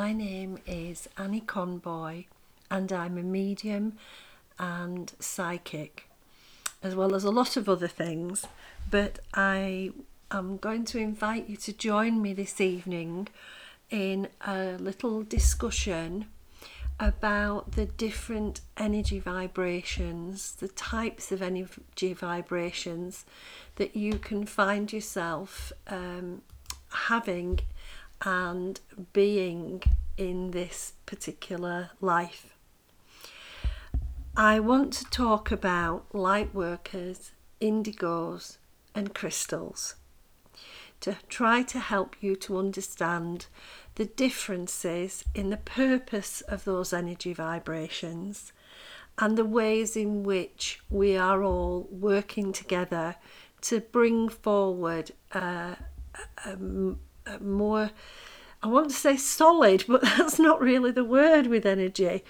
my name is Annie Conboy, and I'm a medium and psychic, as well as a lot of other things. But I am going to invite you to join me this evening in a little discussion about the different energy vibrations, the types of energy vibrations that you can find yourself um, having and being in this particular life. I want to talk about light workers, indigos, and crystals to try to help you to understand the differences in the purpose of those energy vibrations and the ways in which we are all working together to bring forward a, a, a more, I want to say solid, but that's not really the word with energy,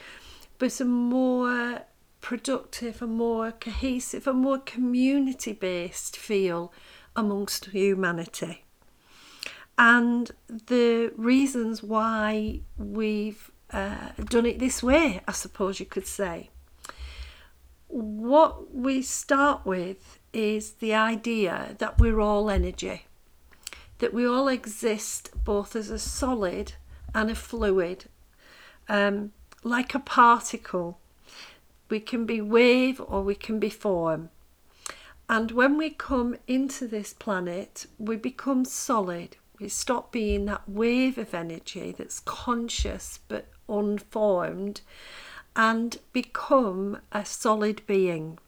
but a more productive, a more cohesive, a more community based feel amongst humanity. And the reasons why we've uh, done it this way, I suppose you could say. What we start with is the idea that we're all energy, that we all exist both as a solid and a fluid, um, like a particle we can be wave or we can be form. And when we come into this planet, we become solid. We stop being that wave of energy that's conscious but unformed and become a solid being.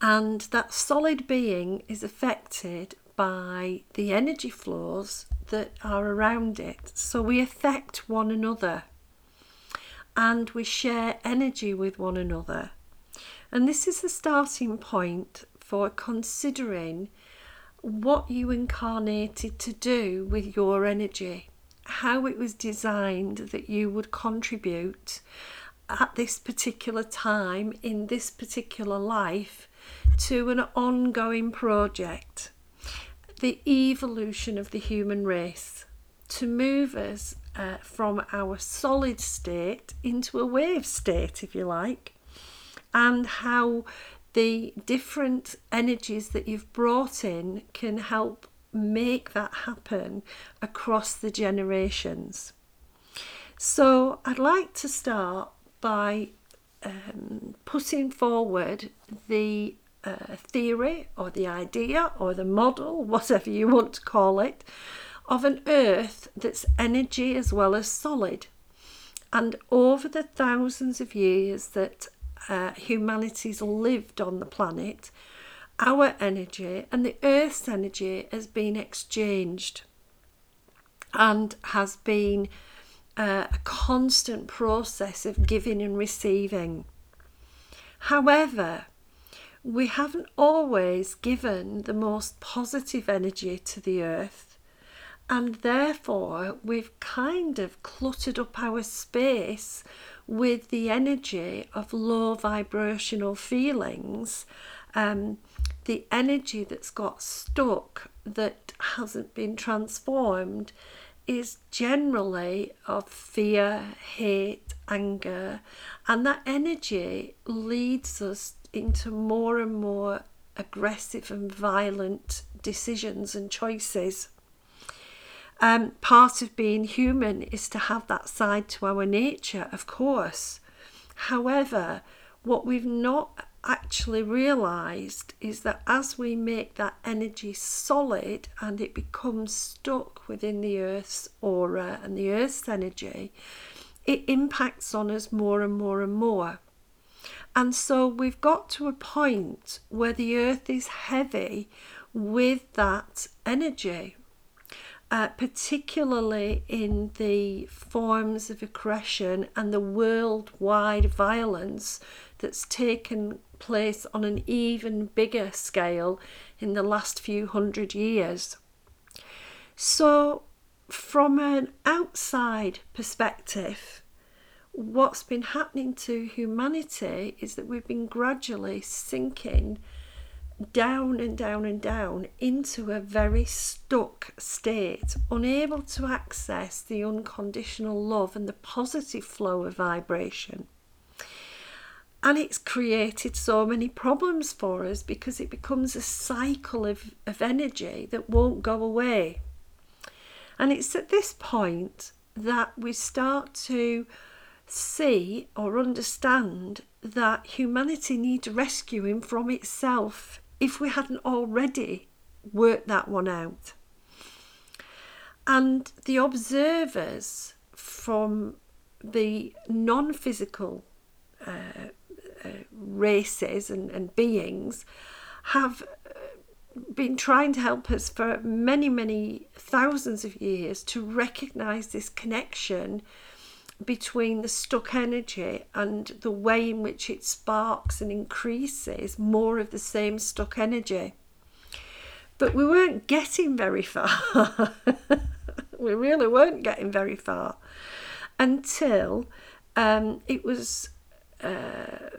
And that solid being is affected by the energy flows that are around it. So we affect one another and we share energy with one another. And this is the starting point for considering what you incarnated to do with your energy, how it was designed that you would contribute at this particular time in this particular life to an ongoing project, the evolution of the human race, to move us uh, from our solid state into a wave state, if you like, and how the different energies that you've brought in can help make that happen across the generations. So, I'd like to start by um, putting forward the theory or the idea or the model, whatever you want to call it, of an earth that's energy as well as solid. And over the thousands of years that uh, humanity's lived on the planet, our energy and the earth's energy has been exchanged and has been uh, a constant process of giving and receiving. However, we haven't always given the most positive energy to the earth and therefore we've kind of cluttered up our space with the energy of low vibrational feelings, um, the energy that's got stuck that hasn't been transformed is generally of fear, hate, anger, and that energy leads us into more and more aggressive and violent decisions and choices. Um, part of being human is to have that side to our nature, of course. However, what we've not actually realized is that as we make that energy solid and it becomes stuck within the earth's aura and the earth's energy, it impacts on us more and more and more. And so we've got to a point where the earth is heavy with that energy, uh, particularly in the forms of aggression and the worldwide violence that's taken place on an even bigger scale in the last few hundred years. So, from an outside perspective, what's been happening to humanity is that we've been gradually sinking down and down and down into a very stuck state, unable to access the unconditional love and the positive flow of vibration. And it's created so many problems for us because it becomes a cycle of, of energy that won't go away. And it's at this point that we start to see or understand that humanity needs rescuing from itself if we hadn't already worked that one out. And the observers from the non physical uh, uh, races and, and beings have uh, been trying to help us for many, many thousands of years to recognize this connection between the stuck energy and the way in which it sparks and increases more of the same stuck energy. But we weren't getting very far. we really weren't getting very far until um, it was uh,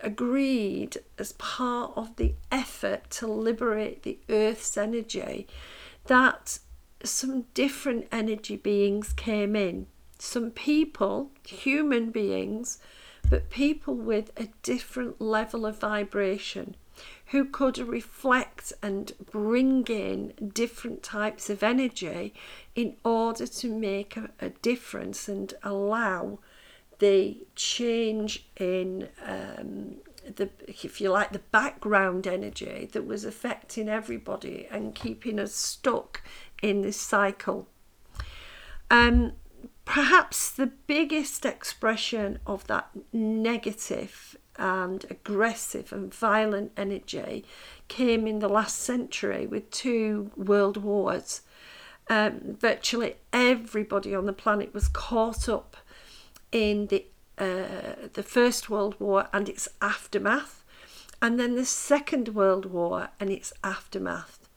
agreed as part of the effort to liberate the Earth's energy that some different energy beings came in some people, human beings, but people with a different level of vibration who could reflect and bring in different types of energy in order to make a, a difference and allow the change in um, the if you like the background energy that was affecting everybody and keeping us stuck in this cycle. Um, Perhaps the biggest expression of that negative and aggressive and violent energy came in the last century with two world wars. Um, virtually everybody on the planet was caught up in the uh, the First World War and its aftermath, and then the Second World War and its aftermath.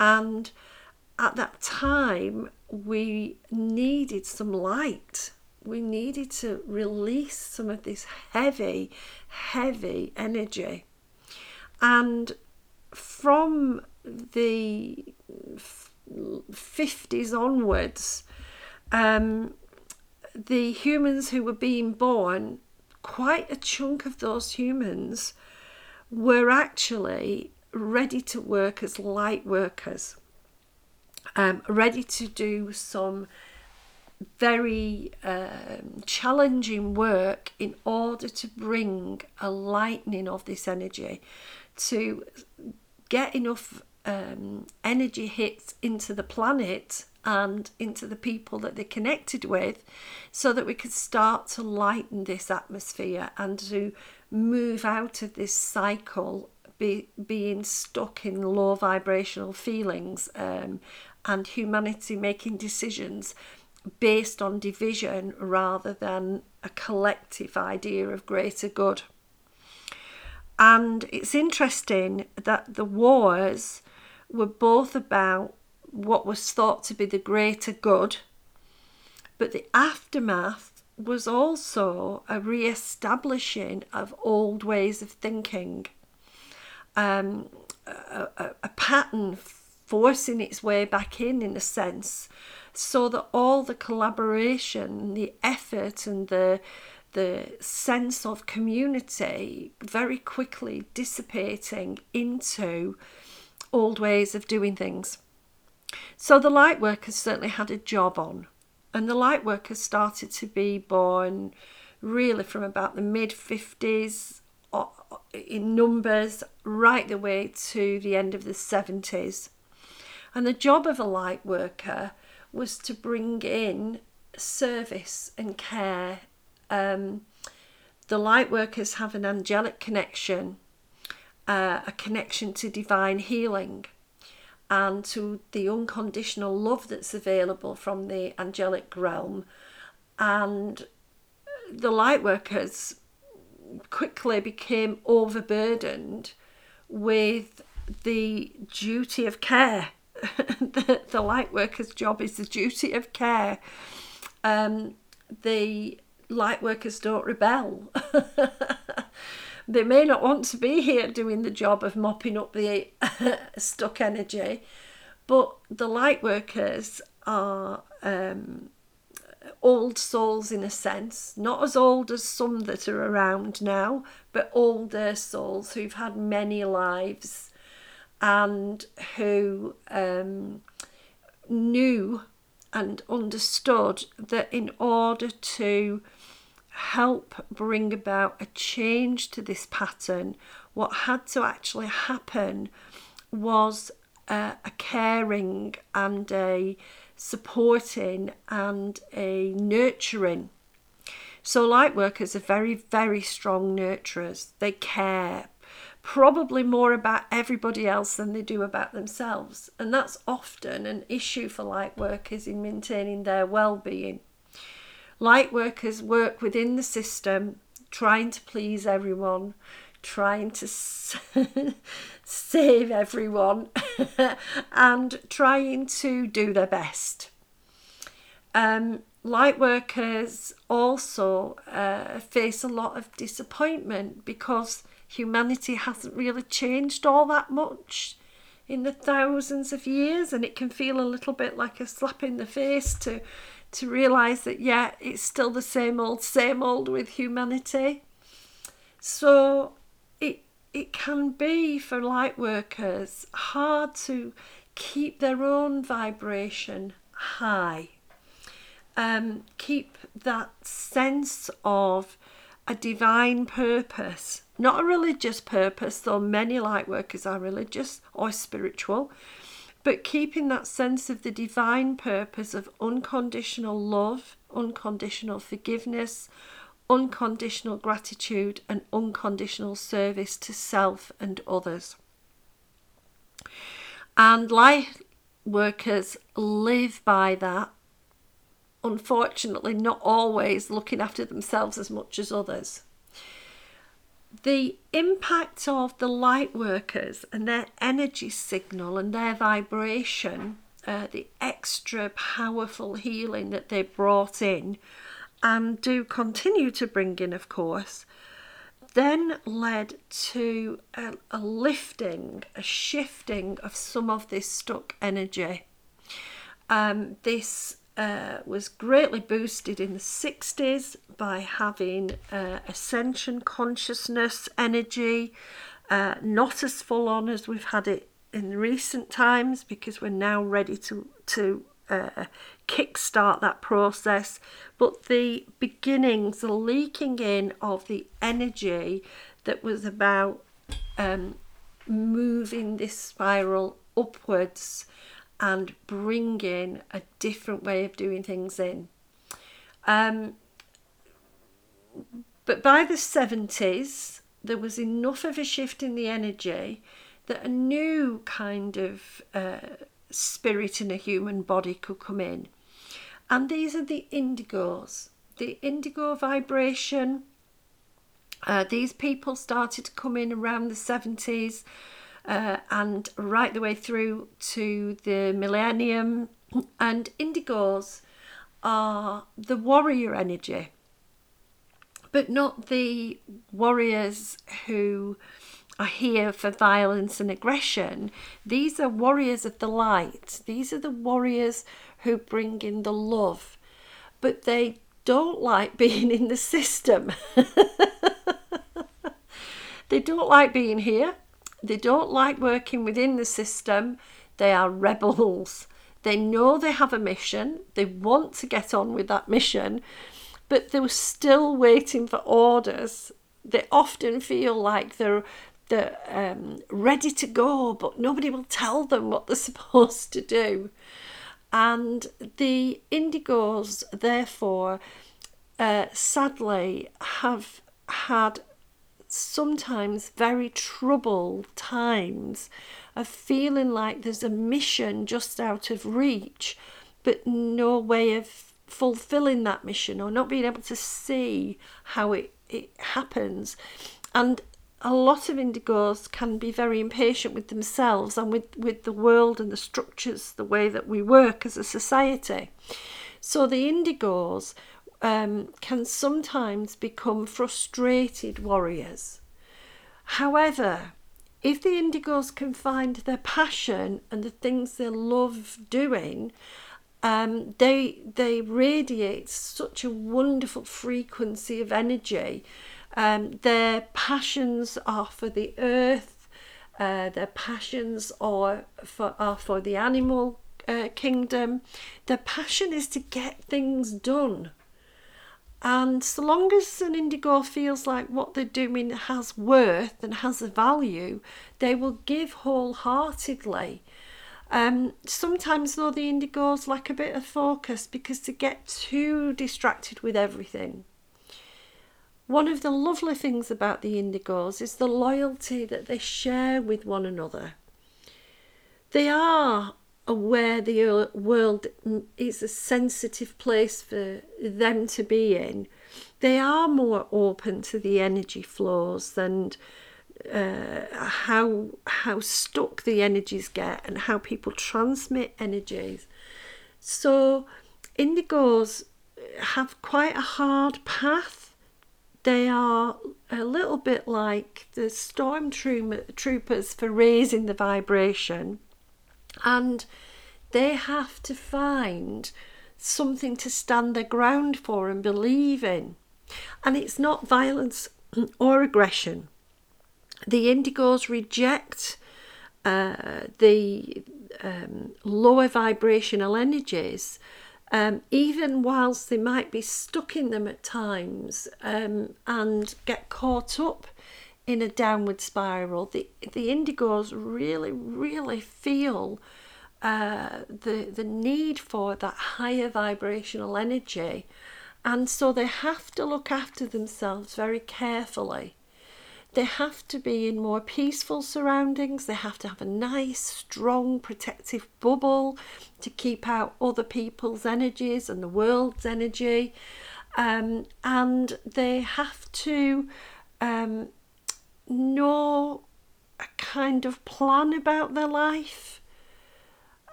And at that time, we needed some light. We needed to release some of this heavy, heavy energy. And from the 50s onwards, um, the humans who were being born, quite a chunk of those humans were actually ready to work as light workers um, ready to do some very um, challenging work in order to bring a lightening of this energy, to get enough um, energy hits into the planet and into the people that they're connected with so that we could start to lighten this atmosphere and to move out of this cycle be, being stuck in low vibrational feelings um, and humanity making decisions based on division rather than a collective idea of greater good. And it's interesting that the wars were both about what was thought to be the greater good, but the aftermath was also a re establishing of old ways of thinking, um, a, a, a pattern forcing its way back in, in a sense, so that all the collaboration, the effort, and the the sense of community very quickly dissipating into old ways of doing things. So the light workers certainly had a job on, and the light workers started to be born really from about the mid 50s in numbers right the way to the end of the 70s. And the job of a light worker was to bring in service and care. Um, the light workers have an angelic connection, uh, a connection to divine healing, and to the unconditional love that's available from the angelic realm. And the light workers quickly became overburdened with the duty of care the, the light worker's job is the duty of care. Um, the light workers don't rebel. they may not want to be here doing the job of mopping up the stuck energy, but the light workers are um, old souls in a sense, not as old as some that are around now, but older souls who've had many lives and who um, knew and understood that in order to help bring about a change to this pattern, what had to actually happen was a, a caring and a supporting and a nurturing. So, light workers are very, very strong nurturers. They care probably more about everybody else than they do about themselves. And that's often an issue for light workers in maintaining their well being. Light workers work within the system, trying to please everyone, trying to save everyone, and trying to do their best. Um, light workers also uh, face a lot of disappointment because humanity hasn't really changed all that much in the thousands of years and it can feel a little bit like a slap in the face to to realize that yeah it's still the same old same old with humanity. So it it can be for light workers hard to keep their own vibration high. Um, keep that sense of a divine purpose, not a religious purpose, though many light workers are religious or spiritual, but keeping that sense of the divine purpose of unconditional love, unconditional forgiveness, unconditional gratitude, and unconditional service to self and others. And light workers live by that unfortunately not always looking after themselves as much as others. The impact of the light workers and their energy signal and their vibration, uh, the extra powerful healing that they brought in and do continue to bring in, of course, then led to a, a lifting, a shifting of some of this stuck energy. Um, this uh, was greatly boosted in the 60s by having uh, ascension consciousness energy, uh, not as full on as we've had it in recent times because we're now ready to, to uh, kickstart that process. But the beginnings, the leaking in of the energy that was about um, moving this spiral upwards and bringing a different way of doing things in. Um, but by the 70s, there was enough of a shift in the energy that a new kind of uh, spirit in a human body could come in. And these are the indigos. The indigo vibration, uh, these people started to come in around the 70s uh, and right the way through to the millennium. And indigos are the warrior energy, but not the warriors who are here for violence and aggression. These are warriors of the light. These are the warriors who bring in the love, but they don't like being in the system. they don't like being here. They don't like working within the system. They are rebels. They know they have a mission. They want to get on with that mission, but they're still waiting for orders. They often feel like they're they're um, ready to go, but nobody will tell them what they're supposed to do. And the indigos, therefore, uh, sadly, have had sometimes very troubled times of feeling like there's a mission just out of reach, but no way of fulfilling that mission or not being able to see how it, it happens. And a lot of indigos can be very impatient with themselves and with, with the world and the structures, the way that we work as a society. So the indigos um, can sometimes become frustrated warriors However, if the indigos can find their passion and the things they love doing, um, they they radiate such a wonderful frequency of energy. Um, their passions are for the earth. Uh, their passions are for are for the animal uh, kingdom. Their passion is to get things done. And so long as an indigo feels like what they're doing has worth and has a value, they will give wholeheartedly. Um, sometimes, though, the indigos lack a bit of focus because they get too distracted with everything. One of the lovely things about the indigos is the loyalty that they share with one another. They are aware the world is a sensitive place for them to be in, they are more open to the energy flows and uh, how how stuck the energies get and how people transmit energies. So indigos have quite a hard path. They are a little bit like the storm troopers for raising the vibration and they have to find something to stand their ground for and believe in. And it's not violence or aggression. The indigos reject uh, the um, lower vibrational energies, um, even whilst they might be stuck in them at times um, and get caught up in a downward spiral. The, the indigos really, really feel uh, the the need for that higher vibrational energy, and so they have to look after themselves very carefully. They have to be in more peaceful surroundings. They have to have a nice, strong, protective bubble to keep out other people's energies and the world's energy. Um, and they have to um, know a kind of plan about their life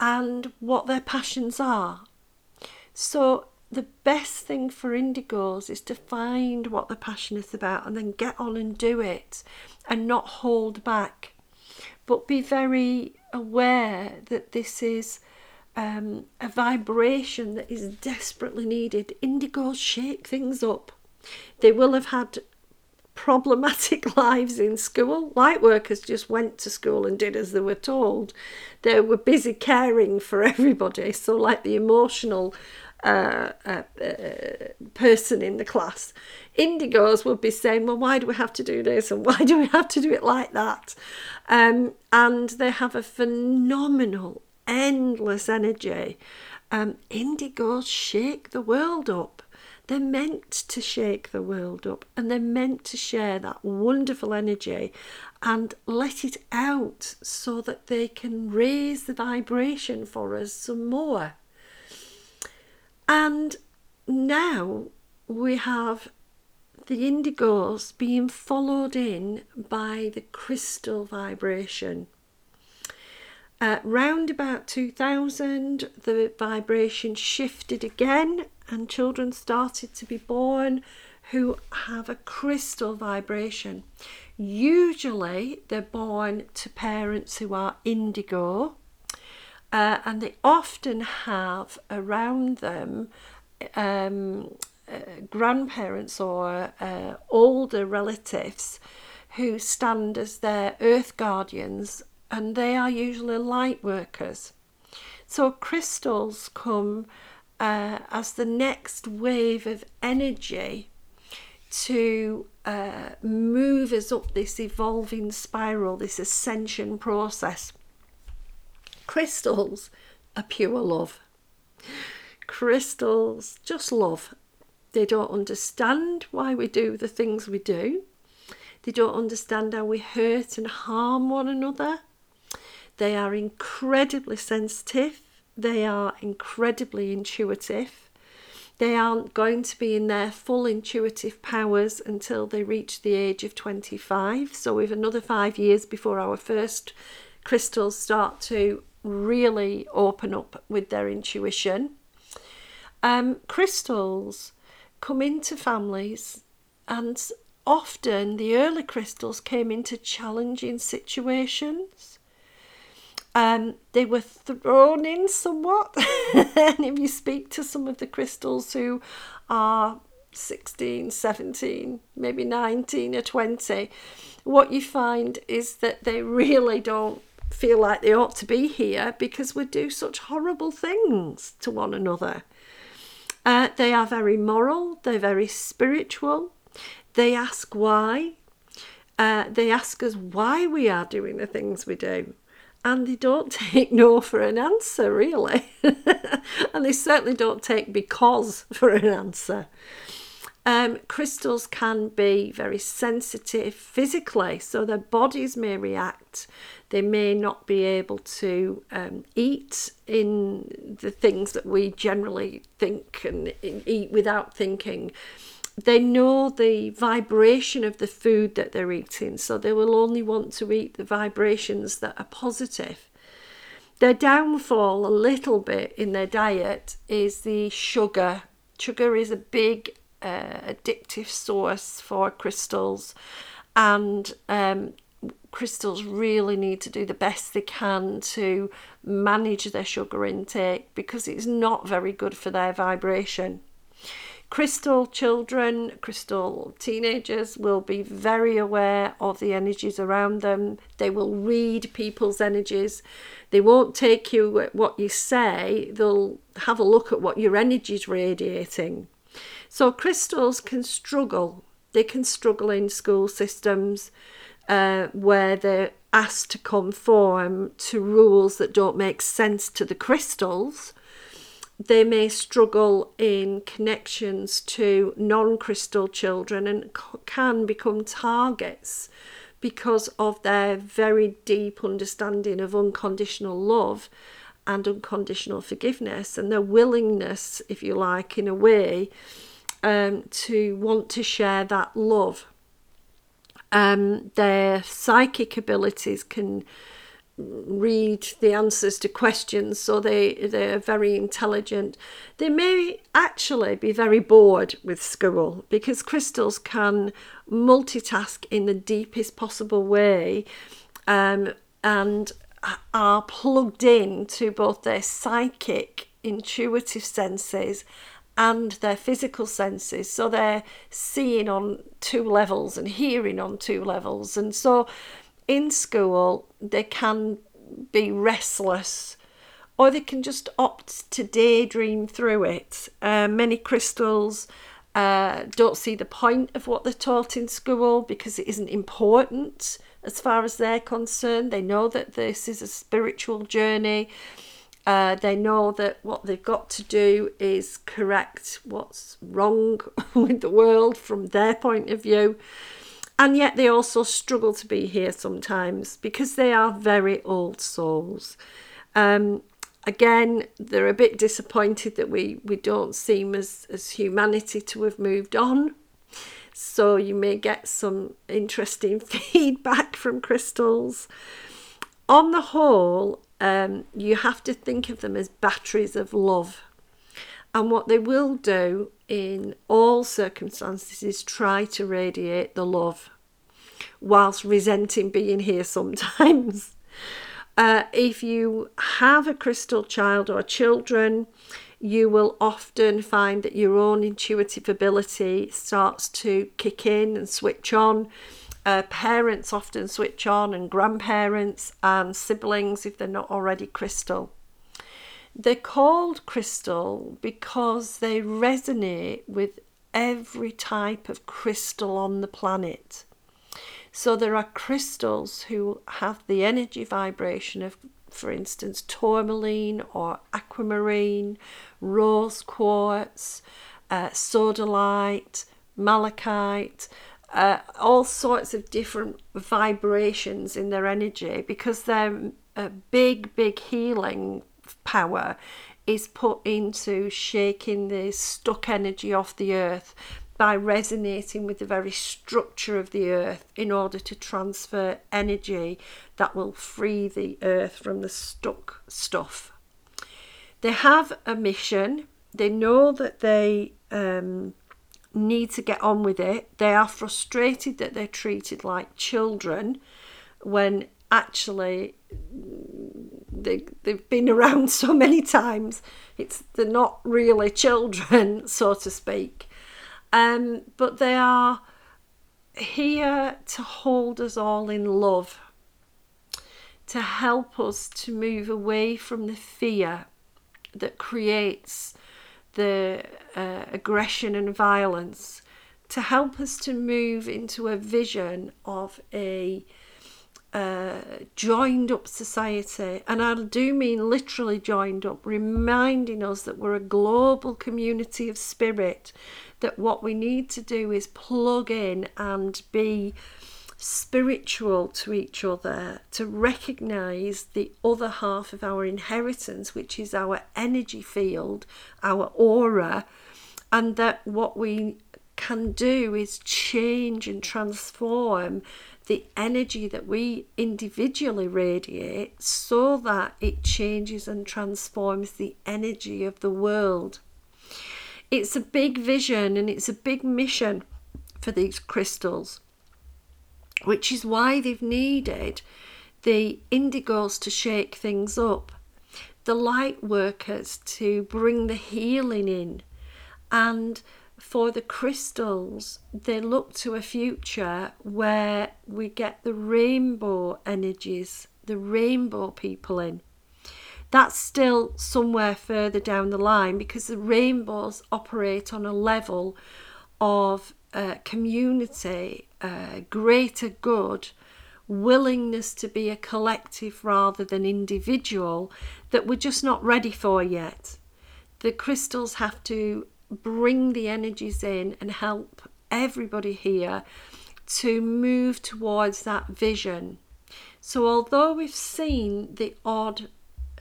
and what their passions are. So, the best thing for indigos is to find what they're passionate about and then get on and do it and not hold back. But be very aware that this is um, a vibration that is desperately needed. Indigos shake things up. They will have had problematic lives in school. Light workers just went to school and did as they were told. They were busy caring for everybody. So, like the emotional uh, uh, uh, person in the class, indigos would be saying, Well, why do we have to do this? And why do we have to do it like that? Um, and they have a phenomenal, endless energy. Um, indigos shake the world up. They're meant to shake the world up and they're meant to share that wonderful energy and let it out so that they can raise the vibration for us some more. And now we have the indigos being followed in by the crystal vibration. Uh, round about 2000, the vibration shifted again and children started to be born who have a crystal vibration. Usually, they're born to parents who are indigo, uh, and they often have around them um, uh, grandparents or uh, older relatives who stand as their earth guardians, and they are usually light workers. So, crystals come uh, as the next wave of energy to uh, move us up this evolving spiral, this ascension process. Crystals are pure love. Crystals just love. They don't understand why we do the things we do. They don't understand how we hurt and harm one another. They are incredibly sensitive they are incredibly intuitive. They aren't going to be in their full intuitive powers until they reach the age of 25. So, we've another five years before our first crystals start to really open up with their intuition. Um, crystals come into families and often the early crystals came into challenging situations. Um, they were thrown in somewhat. and if you speak to some of the crystals who are 16, 17, maybe 19 or 20, what you find is that they really don't feel like they ought to be here because we do such horrible things to one another. Uh, they are very moral, they're very spiritual, they ask why. Uh, they ask us why we are doing the things we do. And they don't take no for an answer, really. and they certainly don't take because for an answer. Um, crystals can be very sensitive physically, so their bodies may react. They may not be able to um, eat in the things that we generally think and eat without thinking. They know the vibration of the food that they're eating, so they will only want to eat the vibrations that are positive. Their downfall, a little bit in their diet, is the sugar. Sugar is a big uh, addictive source for crystals, and um, crystals really need to do the best they can to manage their sugar intake because it's not very good for their vibration. Crystal children, crystal teenagers will be very aware of the energies around them. They will read people's energies. They won't take you at what you say, they'll have a look at what your energy is radiating. So crystals can struggle. They can struggle in school systems uh, where they're asked to conform to rules that don't make sense to the crystals. They may struggle in connections to non crystal children and can become targets because of their very deep understanding of unconditional love and unconditional forgiveness and their willingness, if you like, in a way, um, to want to share that love. Um, their psychic abilities can read the answers to questions, so they, they're very intelligent. They may actually be very bored with school because crystals can multitask in the deepest possible way um, and are plugged in to both their psychic, intuitive senses and their physical senses. So they're seeing on two levels and hearing on two levels. And so in school, they can be restless or they can just opt to daydream through it. Uh, many crystals uh, don't see the point of what they're taught in school because it isn't important as far as they're concerned. They know that this is a spiritual journey uh, they know that what they've got to do is correct what's wrong with the world from their point of view. And yet they also struggle to be here sometimes because they are very old souls. Um, again, they're a bit disappointed that we, we don't seem as, as humanity to have moved on. So you may get some interesting feedback from crystals. On the whole, um, you have to think of them as batteries of love. And what they will do in all circumstances is try to radiate the love whilst resenting being here sometimes. Uh, if you have a crystal child or children, you will often find that your own intuitive ability starts to kick in and switch on uh, parents often switch on, and grandparents and siblings if they're not already crystal. They're called crystal because they resonate with every type of crystal on the planet. So there are crystals who have the energy vibration of, for instance, tourmaline or aquamarine, rose quartz, uh, sodalite, malachite, uh, all sorts of different vibrations in their energy because their a big, big healing power is put into shaking the stuck energy off the earth by resonating with the very structure of the earth in order to transfer energy that will free the earth from the stuck stuff. They have a mission, they know that they um, need to get on with it. They are frustrated that they're treated like children when actually they, they've been around so many times. It's they're not really children, so to speak. Um, but they are here to hold us all in love, to help us to move away from the fear that creates the uh, aggression and violence, to help us to move into a vision of a joined up society, and I do mean literally joined up, reminding us that we're a global community of spirit, that what we need to do is plug in and be spiritual to each other, to recognize the other half of our inheritance, which is our energy field, our aura, and that what we can do is change and transform the energy that we individually radiate so that it changes and transforms the energy of the world. It's a big vision and it's a big mission for these crystals, which is why they've needed the indigos to shake things up, the light workers to bring the healing in, and for the crystals, they look to a future where we get the rainbow energies, the rainbow people in. That's still somewhere further down the line because the rainbows operate on a level of uh, community, uh, greater good, willingness to be a collective rather than individual that we're just not ready for yet. The crystals have to bring the energies in and help everybody here to move towards that vision. So, although we've seen the odd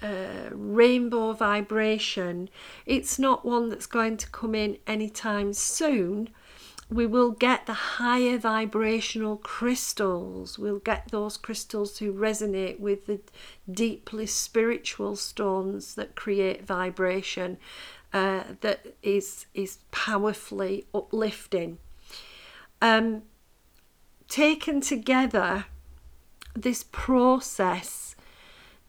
uh, rainbow vibration, it's not one that's going to come in anytime soon. We will get the higher vibrational crystals. We'll get those crystals who resonate with the deeply spiritual stones that create vibration uh, that is is powerfully uplifting. Um, taken together, this process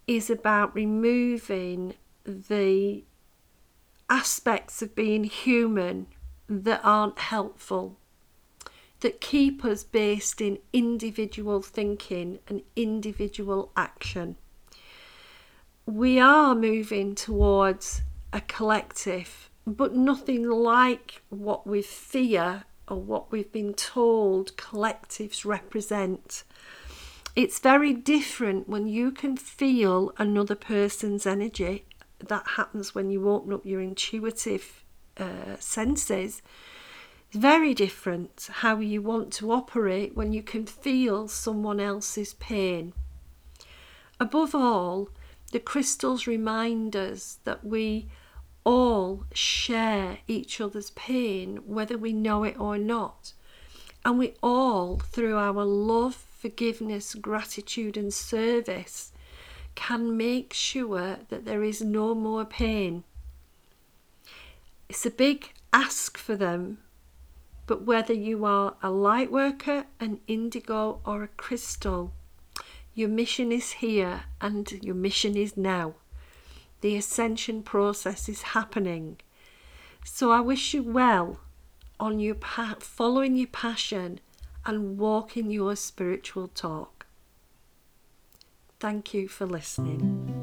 is about removing the aspects of being human that aren't helpful, that keep us based in individual thinking and individual action. We are moving towards a collective, but nothing like what we fear or what we've been told collectives represent. It's very different when you can feel another person's energy. That happens when you open up your intuitive uh, senses. It's very different how you want to operate when you can feel someone else's pain. Above all, the crystals remind us that we all share each other's pain, whether we know it or not. And we all, through our love, forgiveness, gratitude, and service, can make sure that there is no more pain. It's a big ask for them, but whether you are a light worker, an indigo, or a crystal, your mission is here and your mission is now the ascension process is happening. So I wish you well on your pa- following your passion and walking your spiritual talk. Thank you for listening.